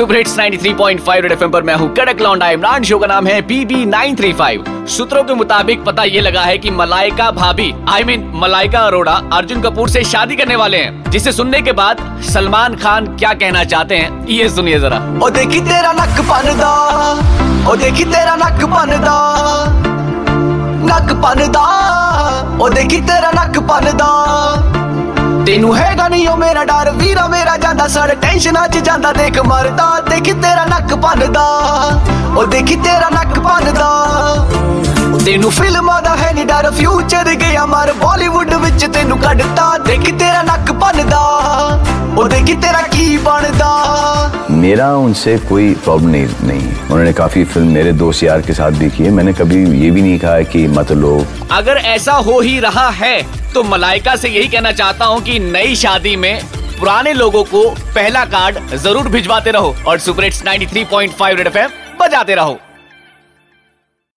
Super hits 93.5 red FM पर मैं हूँ कड़क लौंडा इमरान शो का नाम है बीबी 935 सूत्रों के मुताबिक पता ये लगा है कि मलाइका भाभी I I mean mean, Malaika Arora Arjun Kapoor से शादी करने वाले हैं जिसे सुनने के बाद सलमान खान क्या कहना चाहते हैं ये सुनिए जरा। ओ देखी तेरा नक पन दा ओ देखी तेरा नक पन दा नक पन दा ओ देखी तेरा नक पन दा तेनू है गानियों मेरा डर वीरा ਮੇਰਾ ਜਾਂਦਾ ਸੜ ਟੈਨਸ਼ਨਾਂ 'ਚ ਜਾਂਦਾ ਦੇਖ ਮਰਦਾ ਦੇਖੀ ਤੇਰਾ ਨੱਕ ਭੰਨਦਾ ਉਹ ਦੇਖੀ ਤੇਰਾ ਨੱਕ ਭੰਨਦਾ ਤੈਨੂੰ ਫਿਲਮਾਂ ਦਾ ਹੈ ਨਹੀਂ ਡਰ ਫਿਊਚਰ ਗਿਆ ਮਰ ਬਾਲੀਵੁੱਡ ਵਿੱਚ ਤੈਨੂੰ ਕੱਢਤਾ ਦੇਖੀ ਤੇਰਾ ਨੱਕ ਭੰਨਦਾ ਉਹ ਦੇਖੀ ਤੇਰਾ ਕੀ ਬਣਦਾ मेरा उनसे कोई प्रॉब्लम नहीं नहीं उन्होंने काफी फिल्म मेरे दोस्त यार के साथ भी की है मैंने कभी ये भी नहीं कहा कि मत लो अगर ऐसा हो ही रहा है तो मलाइका से यही कहना चाहता हूँ कि नई शादी में पुराने लोगों को पहला कार्ड ज़रूर भिजवाते रहो और सुपर हिट्स 93.5 रेड एफएम बजाते रहो।